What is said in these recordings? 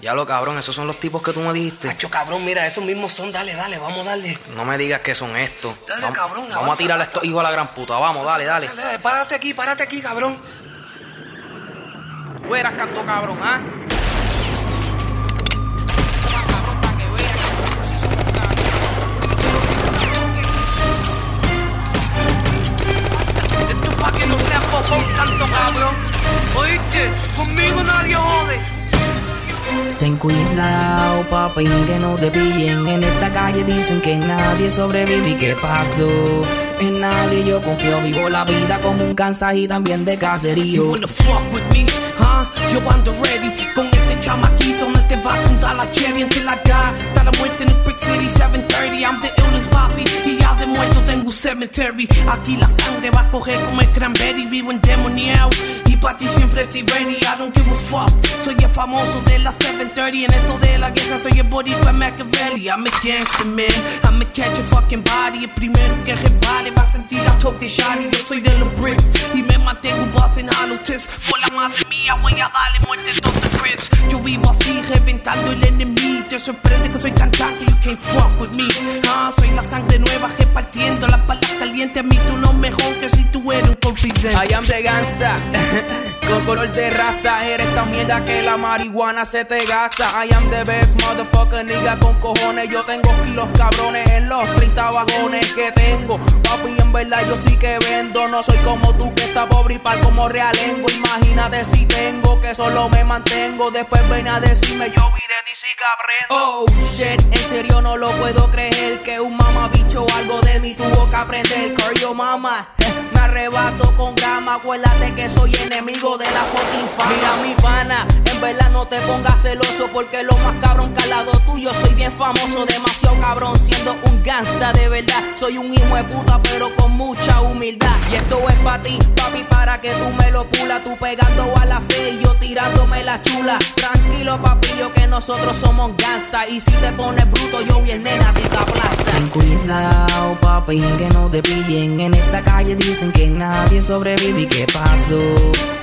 Ya lo cabrón, esos son los tipos que tú me dijiste. Hacho, cabrón, mira, esos mismos son. Dale, dale, vamos a darle. No me digas que son estos. Dale, vamos, cabrón, Vamos avanza, a tirarle a estos hijos a la gran puta. Vamos, dale, dale. Dale, dale, párate aquí, párate aquí, cabrón. Tú eras canto cabrón, ¿ah? Ten cuidado, papi, que no te pillen. En esta calle dicen que nadie sobrevive. ¿Y qué pasó? En nadie yo confío. Vivo la vida como un Kansas y también de You caserío. wanna fuck with me, huh? Yo ando ready con este chamaquito. No te va a apuntar la cherry until I die. Hasta la muerte en el Brick City 730. I'm the illest papi. Y ya de muerto tengo un cemetery. Aquí la sangre va a coger como el cranberry. Vivo endemoniado. Pa' ti siempre estoy ready. I don't give a fuck. Soy el famoso de la 730. En esto de la guerra soy el boricua Machiavelli. I'm a gangster man. I'm a catch a fucking body. El primero que resbale va a sentir la toque shiny. Yo soy de los bricks. Y me mantengo busting hollow tips. Por la madre mía voy a darle muerte a todos los crips. Yo vivo así, reventando el enemigo. Te sorprende que soy cantante, you can't fuck with me. Ah, soy la sangre nueva repartiendo las balas calientes. A mí tú no mejor que si tú eres un confidente. I am the gangsta, con color de rasta. Eres tan mierda que la marihuana se te gasta. I am the best motherfucker, nigga con cojones. Yo tengo kilos cabrones en los 30 vagones que tengo. Papi, en verdad yo sí que vendo. No soy como tú que está pobre y pal como realengo. Imagínate si tengo que solo me mantengo. Después ven a decirme yo vi de ti sí que. Oh shit, en serio no lo puedo creer. Que un mamabicho algo de mí tuvo que aprender. Corrio mama. Arrebato con grama, acuérdate que soy enemigo de la fucking fama. Mira mi pana, en verdad no te pongas celoso porque lo más cabrón que al lado tuyo soy bien famoso, demasiado cabrón siendo un gangsta de verdad. Soy un hijo de puta pero con mucha humildad. Y esto es para ti, papi, para que tú me lo pula, tú pegando a la fe y yo tirándome la chula. Tranquilo papillo que nosotros somos gangsta y si te pones bruto yo y el nena te aplasta. Ten cuidado, papi, que no te pillen. En esta calle dicen que nadie sobrevive. ¿Y qué pasó?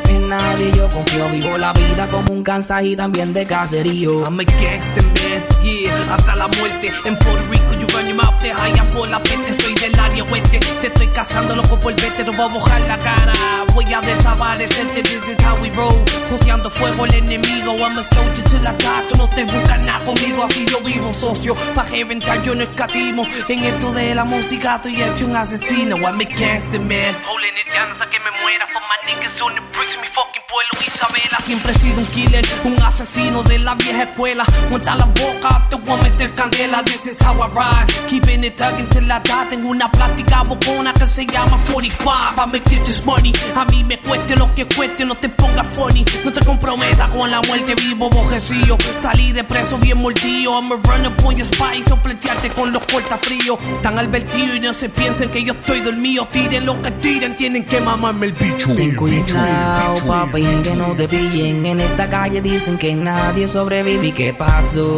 En nadie yo confío. Vivo la vida como un Kansas y también de caserío. I'm a gangster man, yeah, hasta la muerte. En Puerto Rico, you run your mouth, te hallan por la peste. Soy del área oeste, te estoy cazando loco por verte, no voy a mojar la cara. Voy a desaparecerte, this is how we roll. Joseando fuego el enemigo, I'm a soldier till I die. Tú no te buscas nada conmigo, así yo vivo, socio. Pa' reventar yo no escatimo. En esto de la música estoy hecho un asesino. I'm a gangster man, holding it down hasta que me muera. For my niggas on the bricks, mi fucking pueblo Isabela. Siempre he sido un killer, un asesino de la vieja escuela. Monta la boca, te voy a meter candela. This is how I ride. Keeping it tugging till I die. Tengo una plástica bocona que se llama 45. I make get this money. A mí me cueste lo que cueste, no te pongas funny. No te comprometas con la muerte vivo, bojecillo. Salí de preso bien mordido. I'm a run up on your spy. Sopletearte con los cortafríos. Tan advertido y no se piensen que yo estoy dormido. Tiren lo que tiren, tienen que mamarme el bicho. Ten cuidado, papi, que no te pillen. En esta calle dicen que nadie sobrevive. ¿Y qué pasó?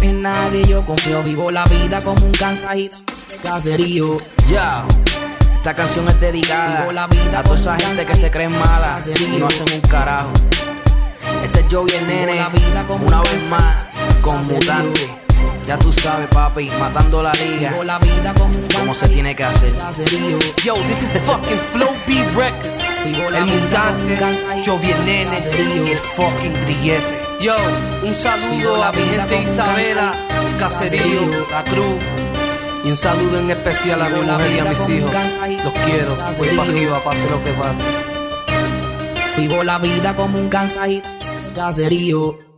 En nadie yo confío. Vivo la vida como un de caserío. Ya. Esta canción es dedicada Vivo la vida a toda esa gente que se creen gangsta malas y no hacen un carajo. Este es Joey el nene, la vida como una un vez más, con mutante. Ya tú sabes, papi, matando la liga, Vivo la vida como un como se tiene que hacer. Yo, this is fucking Flow B Records. El mutante, yo vi el nene y el fucking grillete. Yo, un saludo a mi gente Isabela, Caserío. La Cruz. Y un saludo en especial a mi mujer y a mis hijos. Los quiero. Voy para arriba, pase lo que pase. Vivo la vida como un de caserío.